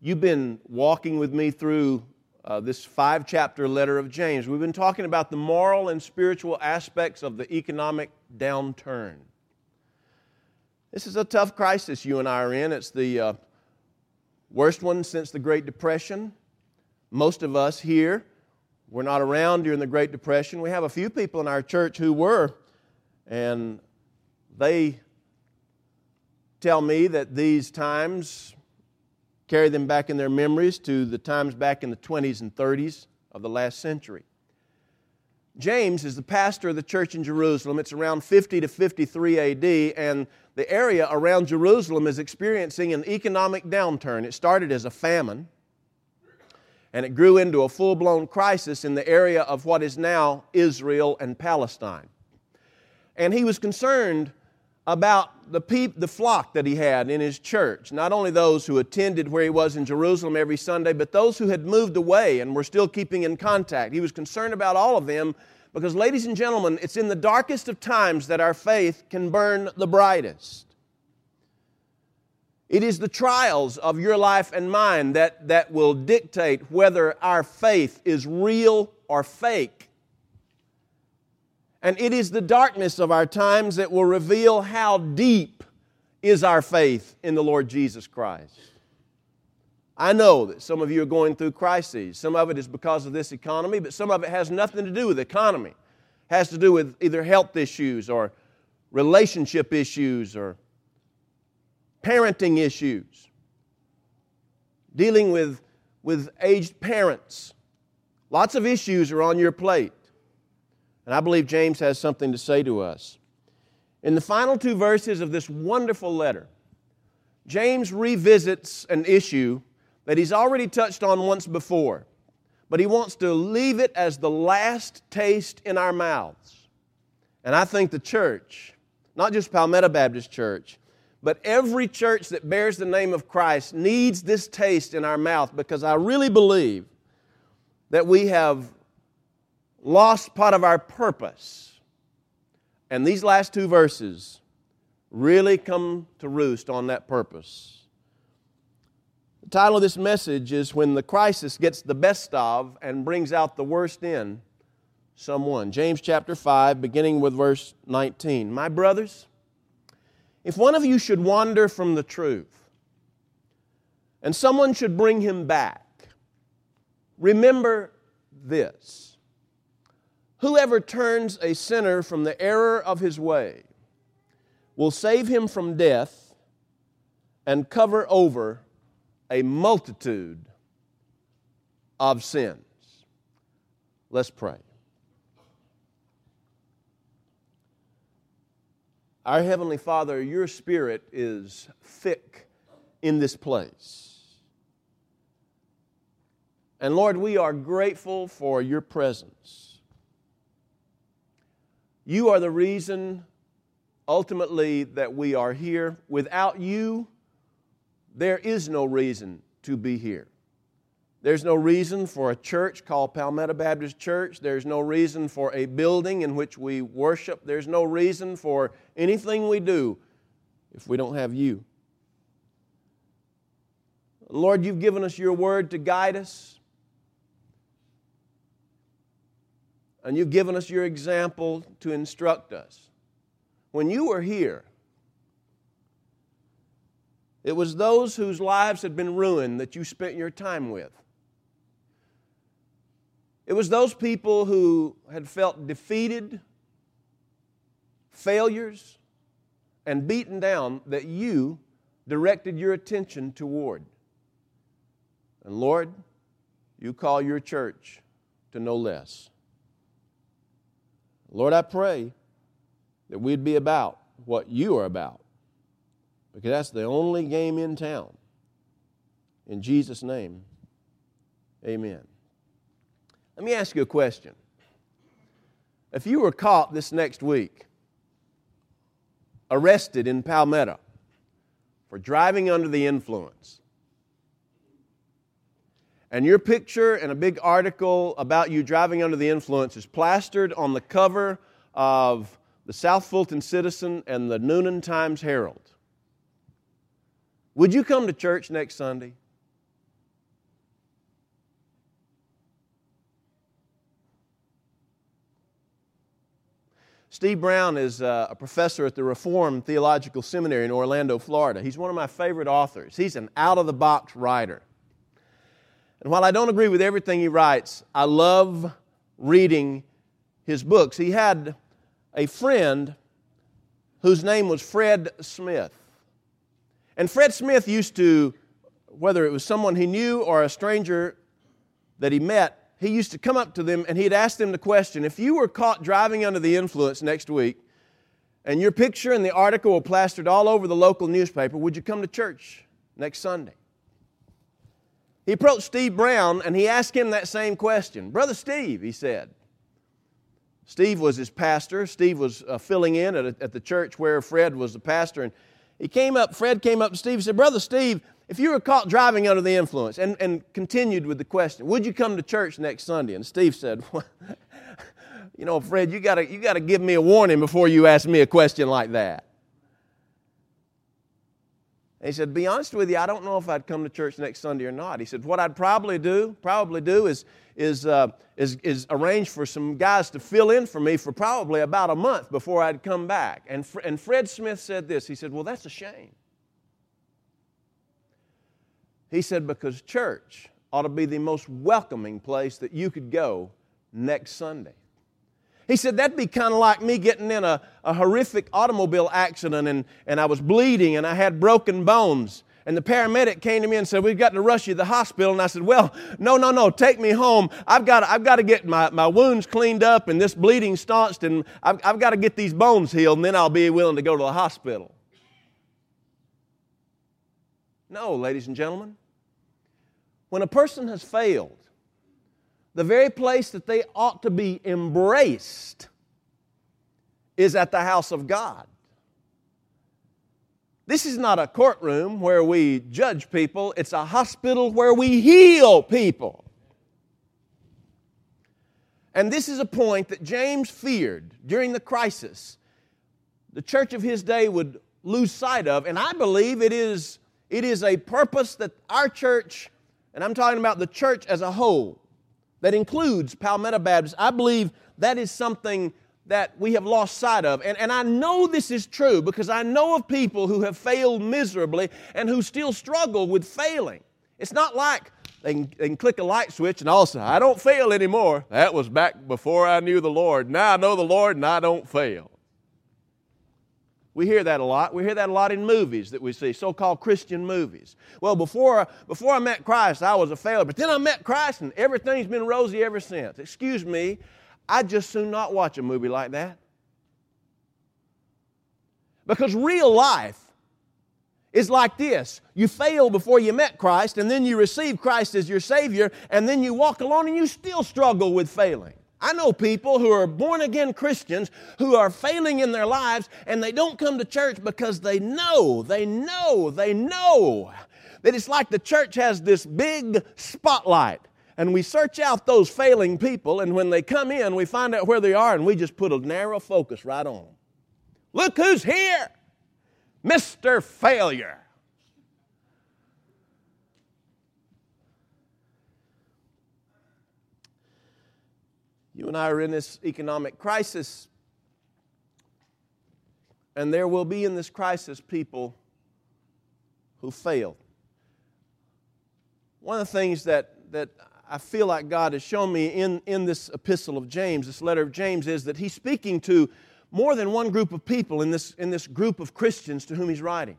You've been walking with me through uh, this five chapter letter of James. We've been talking about the moral and spiritual aspects of the economic downturn. This is a tough crisis you and I are in. It's the uh, worst one since the Great Depression. Most of us here were not around during the Great Depression. We have a few people in our church who were, and they tell me that these times carry them back in their memories to the times back in the 20s and 30s of the last century. James is the pastor of the church in Jerusalem. It's around 50 to 53 AD, and the area around Jerusalem is experiencing an economic downturn. It started as a famine, and it grew into a full blown crisis in the area of what is now Israel and Palestine. And he was concerned about the, peop, the flock that he had in his church. Not only those who attended where he was in Jerusalem every Sunday, but those who had moved away and were still keeping in contact. He was concerned about all of them because, ladies and gentlemen, it's in the darkest of times that our faith can burn the brightest. It is the trials of your life and mine that, that will dictate whether our faith is real or fake. And it is the darkness of our times that will reveal how deep is our faith in the Lord Jesus Christ. I know that some of you are going through crises. Some of it is because of this economy, but some of it has nothing to do with economy. It has to do with either health issues or relationship issues or parenting issues, dealing with, with aged parents. Lots of issues are on your plate. And I believe James has something to say to us. In the final two verses of this wonderful letter, James revisits an issue that he's already touched on once before, but he wants to leave it as the last taste in our mouths. And I think the church, not just Palmetto Baptist Church, but every church that bears the name of Christ needs this taste in our mouth because I really believe that we have lost part of our purpose. And these last two verses really come to roost on that purpose. The title of this message is When the Crisis Gets the Best of and Brings Out the Worst in Someone. James chapter 5, beginning with verse 19. My brothers, if one of you should wander from the truth, and someone should bring him back, remember this Whoever turns a sinner from the error of his way will save him from death and cover over a multitude of sins. Let's pray. Our Heavenly Father, your Spirit is thick in this place. And Lord, we are grateful for your presence. You are the reason ultimately that we are here. Without you, there is no reason to be here. There's no reason for a church called Palmetto Baptist Church. There's no reason for a building in which we worship. There's no reason for anything we do if we don't have you. Lord, you've given us your word to guide us. And you've given us your example to instruct us. When you were here, it was those whose lives had been ruined that you spent your time with. It was those people who had felt defeated, failures, and beaten down that you directed your attention toward. And Lord, you call your church to no less. Lord, I pray that we'd be about what you are about because that's the only game in town. In Jesus' name, amen. Let me ask you a question. If you were caught this next week, arrested in Palmetto for driving under the influence, and your picture and a big article about you driving under the influence is plastered on the cover of the South Fulton Citizen and the Newnan Times Herald. Would you come to church next Sunday? Steve Brown is uh, a professor at the Reformed Theological Seminary in Orlando, Florida. He's one of my favorite authors. He's an out of the box writer. And while I don't agree with everything he writes, I love reading his books. He had a friend whose name was Fred Smith. And Fred Smith used to, whether it was someone he knew or a stranger that he met, he used to come up to them and he'd ask them the question if you were caught driving under the influence next week and your picture and the article were plastered all over the local newspaper, would you come to church next Sunday? He approached Steve Brown and he asked him that same question. Brother Steve, he said. Steve was his pastor. Steve was uh, filling in at, a, at the church where Fred was the pastor. And he came up, Fred came up to Steve and said, Brother Steve, if you were caught driving under the influence, and, and continued with the question, would you come to church next Sunday? And Steve said, well, You know, Fred, you gotta, you gotta give me a warning before you ask me a question like that. And he said, Be honest with you, I don't know if I'd come to church next Sunday or not. He said, What I'd probably do, probably do is, is, uh, is, is arrange for some guys to fill in for me for probably about a month before I'd come back. And, and Fred Smith said this He said, Well, that's a shame. He said, Because church ought to be the most welcoming place that you could go next Sunday. He said, That'd be kind of like me getting in a, a horrific automobile accident and, and I was bleeding and I had broken bones. And the paramedic came to me and said, We've got to rush you to the hospital. And I said, Well, no, no, no, take me home. I've got to, I've got to get my, my wounds cleaned up and this bleeding staunched, and I've, I've got to get these bones healed, and then I'll be willing to go to the hospital. No, ladies and gentlemen. When a person has failed, the very place that they ought to be embraced is at the house of God. This is not a courtroom where we judge people, it's a hospital where we heal people. And this is a point that James feared during the crisis. The church of his day would lose sight of, and I believe it is, it is a purpose that our church, and I'm talking about the church as a whole, that includes Palmetto Baptist, I believe that is something that we have lost sight of. And, and I know this is true because I know of people who have failed miserably and who still struggle with failing. It's not like they can, they can click a light switch and also, I don't fail anymore. That was back before I knew the Lord. Now I know the Lord and I don't fail. We hear that a lot. We hear that a lot in movies that we see, so called Christian movies. Well, before, before I met Christ, I was a failure, but then I met Christ and everything's been rosy ever since. Excuse me, I'd just soon not watch a movie like that. Because real life is like this you fail before you met Christ, and then you receive Christ as your Savior, and then you walk along and you still struggle with failing. I know people who are born again Christians who are failing in their lives and they don't come to church because they know, they know, they know that it's like the church has this big spotlight and we search out those failing people and when they come in we find out where they are and we just put a narrow focus right on them. Look who's here! Mr. Failure. You and I are in this economic crisis, and there will be in this crisis people who fail. One of the things that, that I feel like God has shown me in, in this epistle of James, this letter of James, is that he's speaking to more than one group of people in this, in this group of Christians to whom he's writing.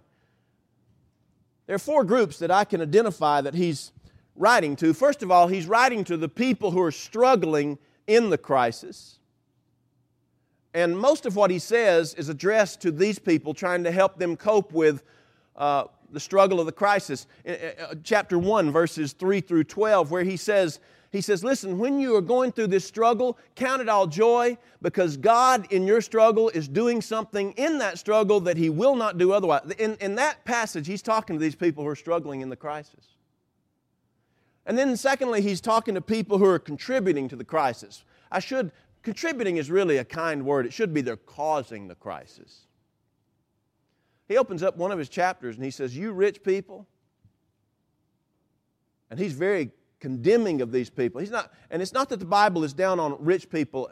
There are four groups that I can identify that he's writing to. First of all, he's writing to the people who are struggling in the crisis. And most of what he says is addressed to these people, trying to help them cope with uh, the struggle of the crisis. Uh, chapter 1, verses 3 through 12, where he says, he says, Listen, when you are going through this struggle, count it all joy because God in your struggle is doing something in that struggle that He will not do otherwise. In, in that passage, He's talking to these people who are struggling in the crisis. And then, secondly, he's talking to people who are contributing to the crisis. I should, contributing is really a kind word. It should be they're causing the crisis. He opens up one of his chapters and he says, You rich people. And he's very condemning of these people. He's not, and it's not that the Bible is down on rich people.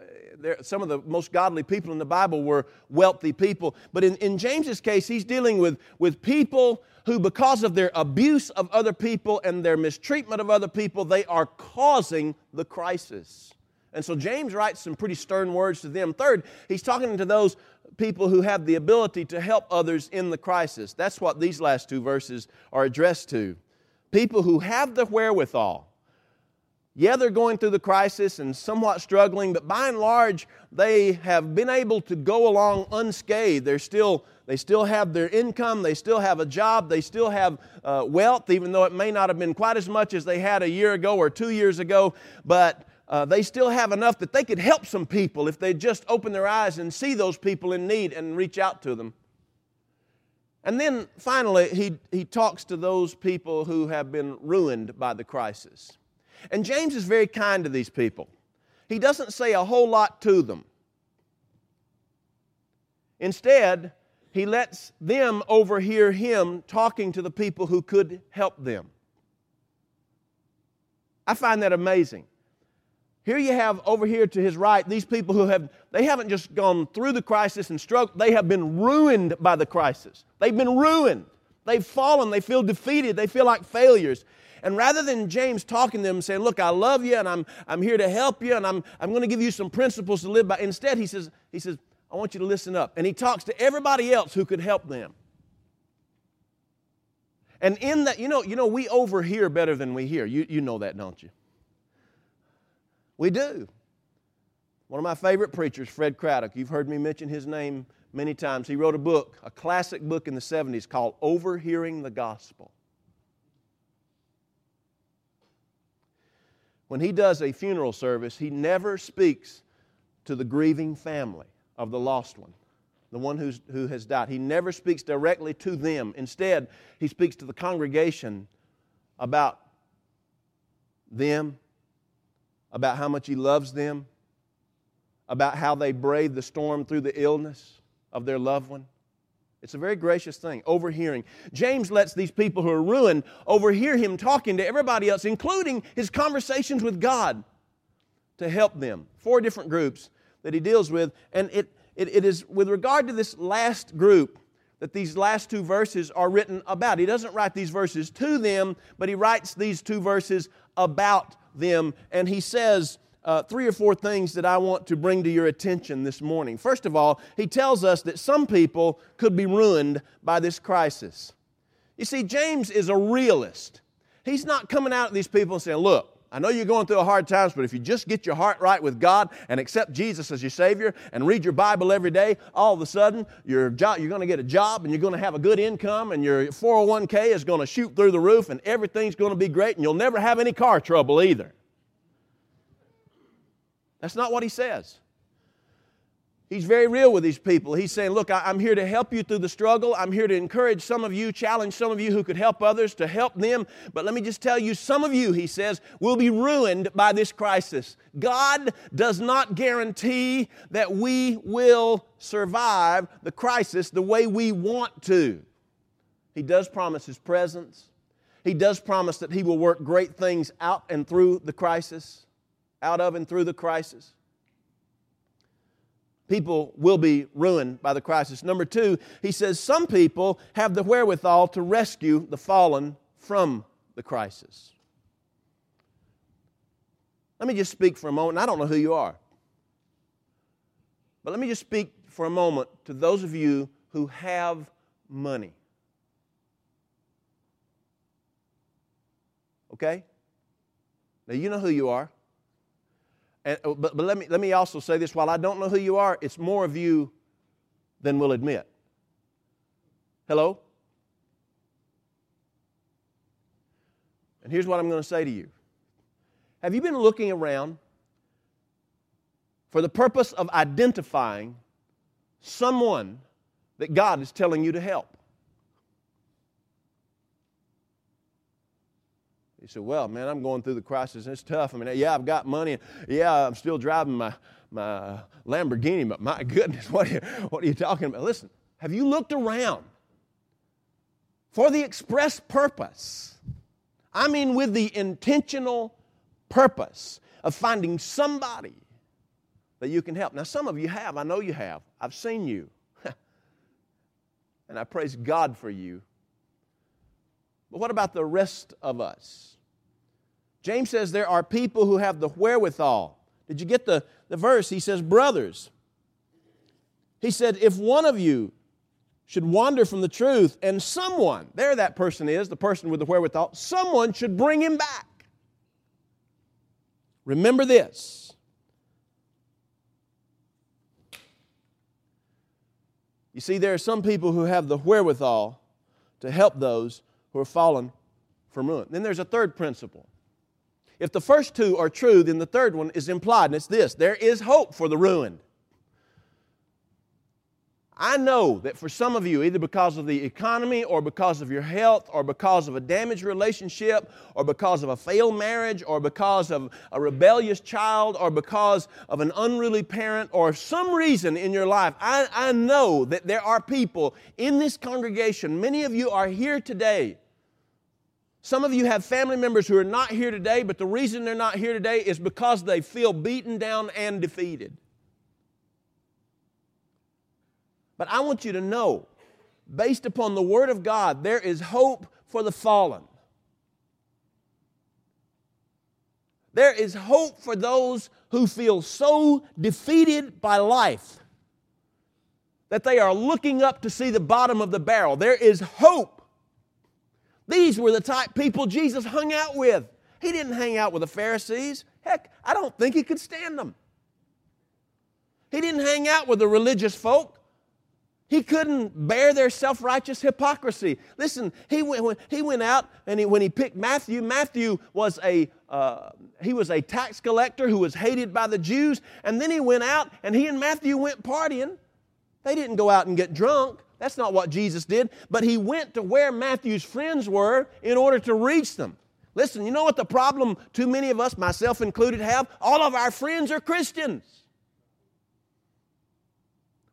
some of the most godly people in the Bible were wealthy people. But in, in James's case, he's dealing with, with people who, because of their abuse of other people and their mistreatment of other people, they are causing the crisis. And so James writes some pretty stern words to them. Third, he's talking to those people who have the ability to help others in the crisis. That's what these last two verses are addressed to. People who have the wherewithal. Yeah, they're going through the crisis and somewhat struggling, but by and large, they have been able to go along unscathed. They're still, they still have their income, they still have a job, they still have uh, wealth, even though it may not have been quite as much as they had a year ago or two years ago. But uh, they still have enough that they could help some people if they just open their eyes and see those people in need and reach out to them. And then finally, he, he talks to those people who have been ruined by the crisis. And James is very kind to these people. He doesn't say a whole lot to them. Instead, he lets them overhear him talking to the people who could help them. I find that amazing. Here you have over here to his right these people who have, they haven't just gone through the crisis and struggled, they have been ruined by the crisis. They've been ruined. They've fallen. They feel defeated. They feel like failures. And rather than James talking to them saying, Look, I love you and I'm, I'm here to help you and I'm, I'm going to give you some principles to live by, instead, he says, he says, I want you to listen up. And he talks to everybody else who could help them. And in that, you know, you know, we overhear better than we hear. You, you know that, don't you? We do. One of my favorite preachers, Fred Craddock, you've heard me mention his name many times. He wrote a book, a classic book in the 70s called Overhearing the Gospel. When he does a funeral service, he never speaks to the grieving family of the lost one, the one who's, who has died. He never speaks directly to them. Instead, he speaks to the congregation about them about how much He loves them, about how they braved the storm through the illness of their loved one. It's a very gracious thing, overhearing. James lets these people who are ruined overhear him talking to everybody else, including his conversations with God, to help them. Four different groups that he deals with. And it, it, it is with regard to this last group that these last two verses are written about. He doesn't write these verses to them, but he writes these two verses about them. And he says uh, three or four things that I want to bring to your attention this morning. First of all, he tells us that some people could be ruined by this crisis. You see, James is a realist. He's not coming out at these people and saying, Look, I know you're going through a hard times, but if you just get your heart right with God and accept Jesus as your Savior and read your Bible every day, all of a sudden your job, you're going to get a job and you're going to have a good income and your 401k is going to shoot through the roof and everything's going to be great and you'll never have any car trouble either. That's not what he says. He's very real with these people. He's saying, Look, I'm here to help you through the struggle. I'm here to encourage some of you, challenge some of you who could help others to help them. But let me just tell you, some of you, he says, will be ruined by this crisis. God does not guarantee that we will survive the crisis the way we want to. He does promise His presence, He does promise that He will work great things out and through the crisis, out of and through the crisis people will be ruined by the crisis. Number two, he says some people have the wherewithal to rescue the fallen from the crisis. Let me just speak for a moment. I don't know who you are. But let me just speak for a moment to those of you who have money. Okay? Now, you know who you are. And, uh, but, but let, me, let me also say this while I don't know who you are, it's more of you than we'll admit. Hello? And here's what I'm going to say to you Have you been looking around for the purpose of identifying someone that God is telling you to help? You say, well, man, I'm going through the crisis and it's tough. I mean, yeah, I've got money. Yeah, I'm still driving my, my Lamborghini, but my goodness, what are, you, what are you talking about? Listen, have you looked around for the express purpose? I mean, with the intentional purpose of finding somebody that you can help. Now, some of you have. I know you have. I've seen you. and I praise God for you. But what about the rest of us? James says there are people who have the wherewithal. Did you get the, the verse? He says, Brothers. He said, If one of you should wander from the truth, and someone, there that person is, the person with the wherewithal, someone should bring him back. Remember this. You see, there are some people who have the wherewithal to help those who are fallen from ruin. Then there's a third principle. If the first two are true, then the third one is implied, and it's this there is hope for the ruined. I know that for some of you, either because of the economy or because of your health or because of a damaged relationship or because of a failed marriage or because of a rebellious child or because of an unruly parent or some reason in your life, I, I know that there are people in this congregation, many of you are here today. Some of you have family members who are not here today, but the reason they're not here today is because they feel beaten down and defeated. But I want you to know, based upon the Word of God, there is hope for the fallen. There is hope for those who feel so defeated by life that they are looking up to see the bottom of the barrel. There is hope. These were the type people Jesus hung out with. He didn't hang out with the Pharisees. Heck, I don't think he could stand them. He didn't hang out with the religious folk. He couldn't bear their self righteous hypocrisy. Listen, he went, he went out and he, when he picked Matthew, Matthew was a, uh, he was a tax collector who was hated by the Jews. And then he went out and he and Matthew went partying. They didn't go out and get drunk. That's not what Jesus did. But he went to where Matthew's friends were in order to reach them. Listen, you know what the problem too many of us, myself included, have? All of our friends are Christians.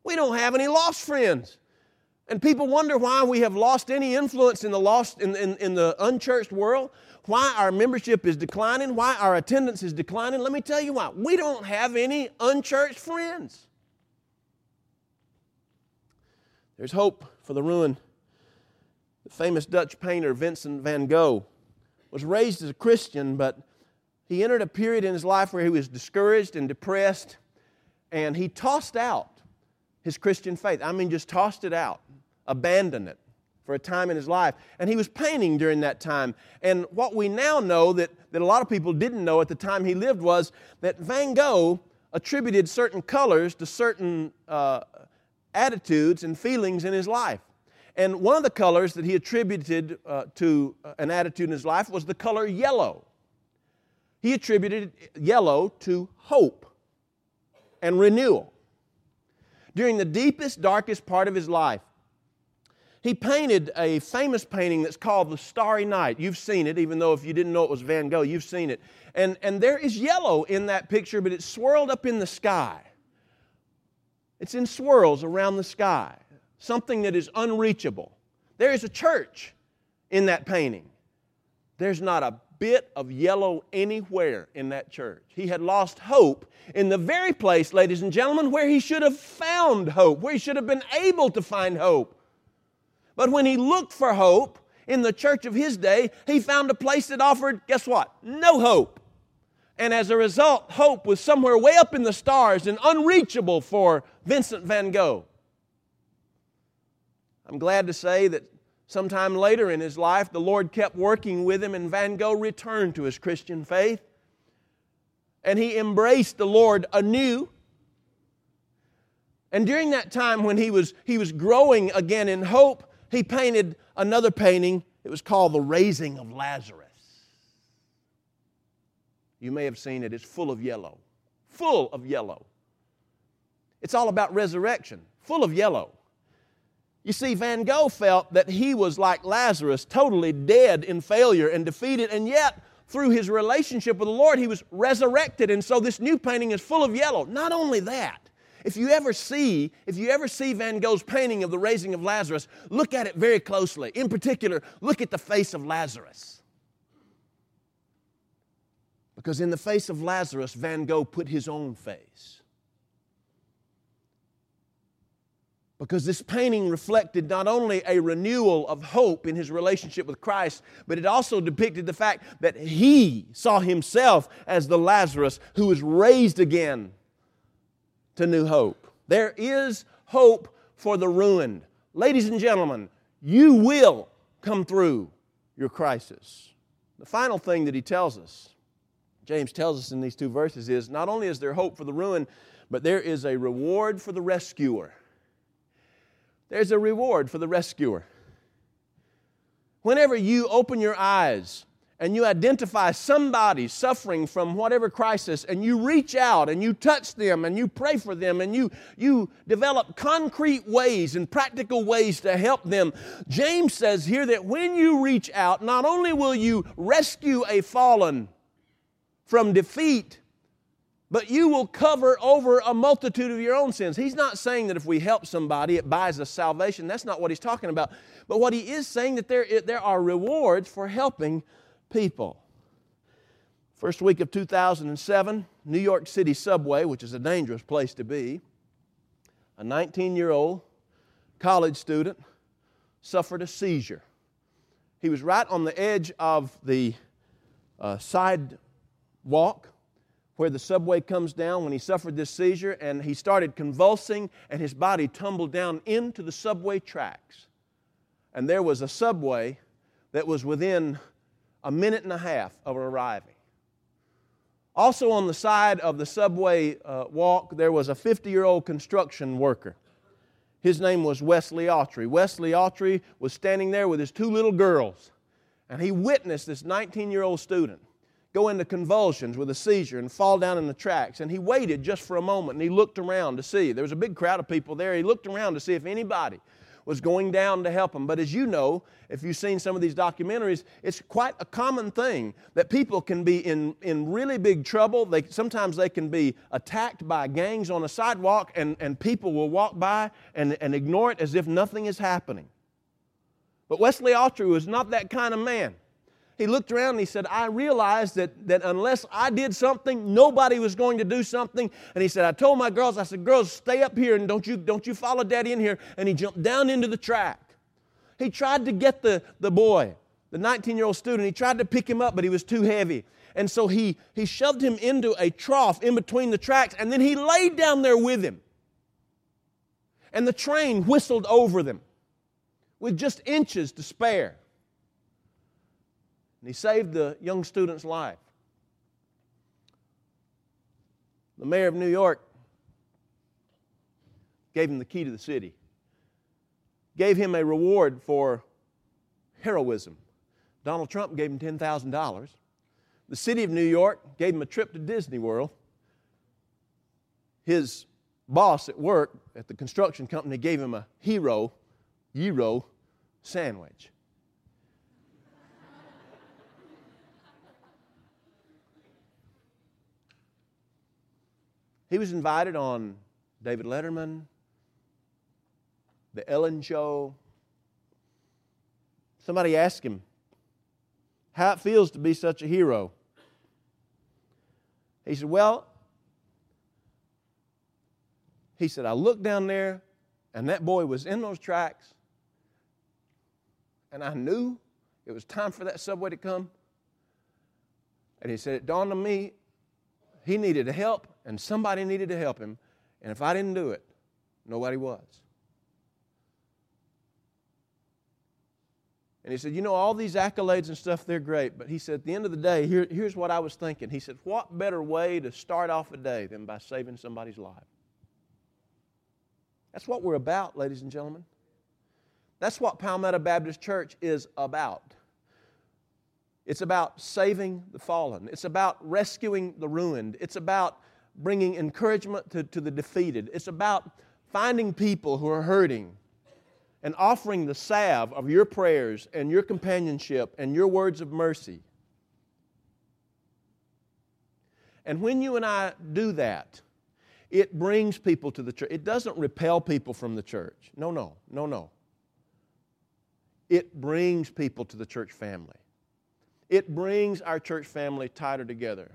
We don't have any lost friends. And people wonder why we have lost any influence in the lost in, in, in, the unchurched world, why our membership is declining, why our attendance is declining. Let me tell you why. We don't have any unchurched friends. There's hope for the ruin. The famous Dutch painter Vincent van Gogh was raised as a Christian, but he entered a period in his life where he was discouraged and depressed, and he tossed out his Christian faith. I mean, just tossed it out, abandoned it for a time in his life. And he was painting during that time. And what we now know that, that a lot of people didn't know at the time he lived was that Van Gogh attributed certain colors to certain uh, attitudes and feelings in his life. And one of the colors that he attributed uh, to uh, an attitude in his life was the color yellow. He attributed yellow to hope and renewal during the deepest, darkest part of his life. He painted a famous painting that's called The Starry Night. You've seen it, even though if you didn't know it was Van Gogh, you've seen it. And, and there is yellow in that picture, but it's swirled up in the sky. It's in swirls around the sky, something that is unreachable. There is a church in that painting. There's not a bit of yellow anywhere in that church. He had lost hope in the very place, ladies and gentlemen, where he should have found hope, where he should have been able to find hope. But when he looked for hope in the church of his day, he found a place that offered, guess what? No hope. And as a result, hope was somewhere way up in the stars and unreachable for Vincent van Gogh. I'm glad to say that Sometime later in his life, the Lord kept working with him, and Van Gogh returned to his Christian faith. And he embraced the Lord anew. And during that time when he was, he was growing again in hope, he painted another painting. It was called The Raising of Lazarus. You may have seen it, it's full of yellow. Full of yellow. It's all about resurrection, full of yellow. You see, Van Gogh felt that he was like Lazarus, totally dead in failure and defeated, and yet through his relationship with the Lord, he was resurrected. And so this new painting is full of yellow. Not only that, if you ever see, if you ever see Van Gogh's painting of the raising of Lazarus, look at it very closely. In particular, look at the face of Lazarus. Because in the face of Lazarus, Van Gogh put his own face. because this painting reflected not only a renewal of hope in his relationship with Christ, but it also depicted the fact that he saw himself as the Lazarus who was raised again to new hope. There is hope for the ruined. Ladies and gentlemen, you will come through your crisis. The final thing that he tells us, James tells us in these two verses, is not only is there hope for the ruin, but there is a reward for the rescuer. There's a reward for the rescuer. Whenever you open your eyes and you identify somebody suffering from whatever crisis and you reach out and you touch them and you pray for them and you, you develop concrete ways and practical ways to help them, James says here that when you reach out, not only will you rescue a fallen from defeat, but you will cover over a multitude of your own sins. He's not saying that if we help somebody, it buys us salvation. That's not what he's talking about. But what he is saying that there, there are rewards for helping people. First week of 2007, New York City subway, which is a dangerous place to be, a 19 year old college student suffered a seizure. He was right on the edge of the uh, sidewalk where the subway comes down when he suffered this seizure and he started convulsing and his body tumbled down into the subway tracks. And there was a subway that was within a minute and a half of arriving. Also, on the side of the subway uh, walk, there was a 50 year old construction worker. His name was Wesley Autry. Wesley Autry was standing there with his two little girls, and he witnessed this 19 year old student go into convulsions with a seizure and fall down in the tracks. And he waited just for a moment and he looked around to see. There was a big crowd of people there. He looked around to see if anybody was going down to help him. But as you know, if you've seen some of these documentaries, it's quite a common thing that people can be in, in really big trouble. They, sometimes they can be attacked by gangs on a sidewalk, and, and people will walk by and, and ignore it as if nothing is happening. But Wesley Autry was not that kind of man he looked around and he said, I realized that, that unless I did something, nobody was going to do something. And he said, I told my girls, I said, girls, stay up here and don't you, don't you follow daddy in here. And he jumped down into the track. He tried to get the, the boy, the 19 year old student, he tried to pick him up, but he was too heavy. And so he, he shoved him into a trough in between the tracks, and then he laid down there with him. And the train whistled over them with just inches to spare. And he saved the young student's life. The mayor of New York gave him the key to the city, gave him a reward for heroism. Donald Trump gave him $10,000. The city of New York gave him a trip to Disney World. His boss at work at the construction company gave him a hero, gyro sandwich. He was invited on David Letterman, The Ellen Show. Somebody asked him how it feels to be such a hero. He said, Well, he said, I looked down there and that boy was in those tracks, and I knew it was time for that subway to come. And he said, It dawned on me he needed help, and somebody needed to help him. And if I didn't do it, nobody was. And he said, You know, all these accolades and stuff, they're great. But he said, At the end of the day, here, here's what I was thinking. He said, What better way to start off a day than by saving somebody's life? That's what we're about, ladies and gentlemen. That's what Palmetto Baptist Church is about. It's about saving the fallen. It's about rescuing the ruined. It's about bringing encouragement to, to the defeated. It's about finding people who are hurting and offering the salve of your prayers and your companionship and your words of mercy. And when you and I do that, it brings people to the church. It doesn't repel people from the church. No, no, no, no. It brings people to the church family. It brings our church family tighter together.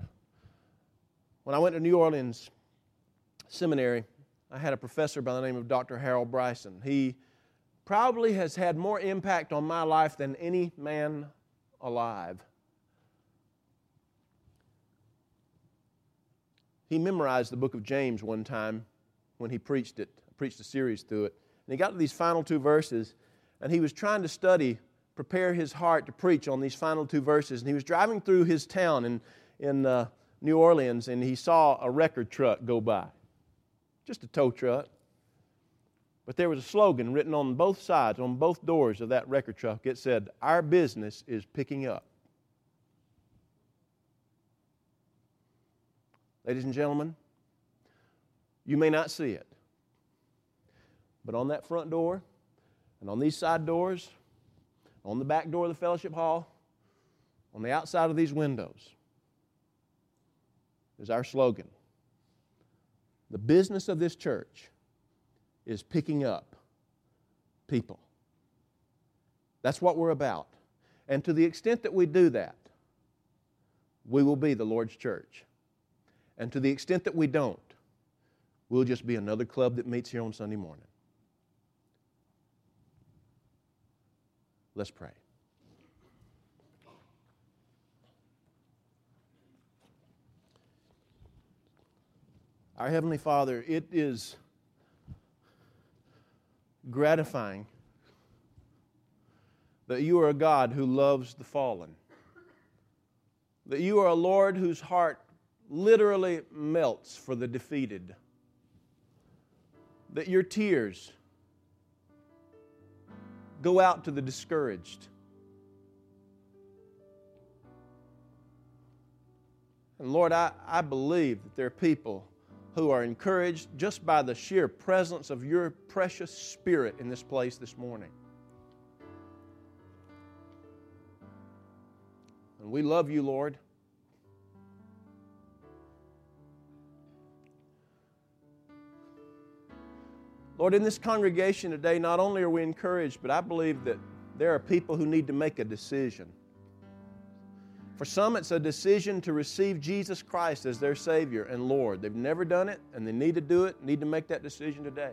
When I went to New Orleans Seminary I had a professor by the name of Dr. Harold Bryson. He probably has had more impact on my life than any man alive. He memorized the book of James one time when he preached it, preached a series through it. And he got to these final two verses, and he was trying to study, prepare his heart to preach on these final two verses. And he was driving through his town in, in uh, New Orleans, and he saw a record truck go by, just a tow truck. But there was a slogan written on both sides, on both doors of that record truck. It said, Our business is picking up. Ladies and gentlemen, you may not see it, but on that front door and on these side doors, on the back door of the fellowship hall, on the outside of these windows, is our slogan. The business of this church is picking up people. That's what we're about. And to the extent that we do that, we will be the Lord's church. And to the extent that we don't, we'll just be another club that meets here on Sunday morning. Let's pray. Our Heavenly Father, it is gratifying that you are a God who loves the fallen, that you are a Lord whose heart literally melts for the defeated, that your tears go out to the discouraged. And Lord, I, I believe that there are people who are encouraged just by the sheer presence of your precious Spirit in this place this morning. And we love you, Lord. Lord, in this congregation today, not only are we encouraged, but I believe that there are people who need to make a decision. For some, it's a decision to receive Jesus Christ as their Savior and Lord. They've never done it, and they need to do it, need to make that decision today.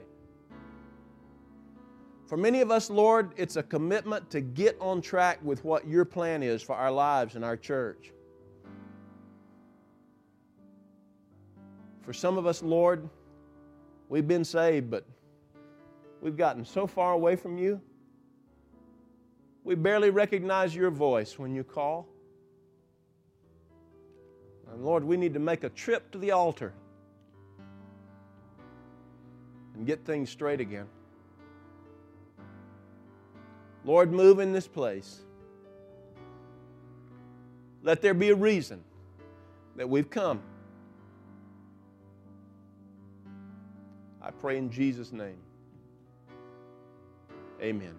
For many of us, Lord, it's a commitment to get on track with what your plan is for our lives and our church. For some of us, Lord, we've been saved, but we've gotten so far away from you, we barely recognize your voice when you call. And Lord, we need to make a trip to the altar and get things straight again. Lord, move in this place. Let there be a reason that we've come. I pray in Jesus' name. Amen.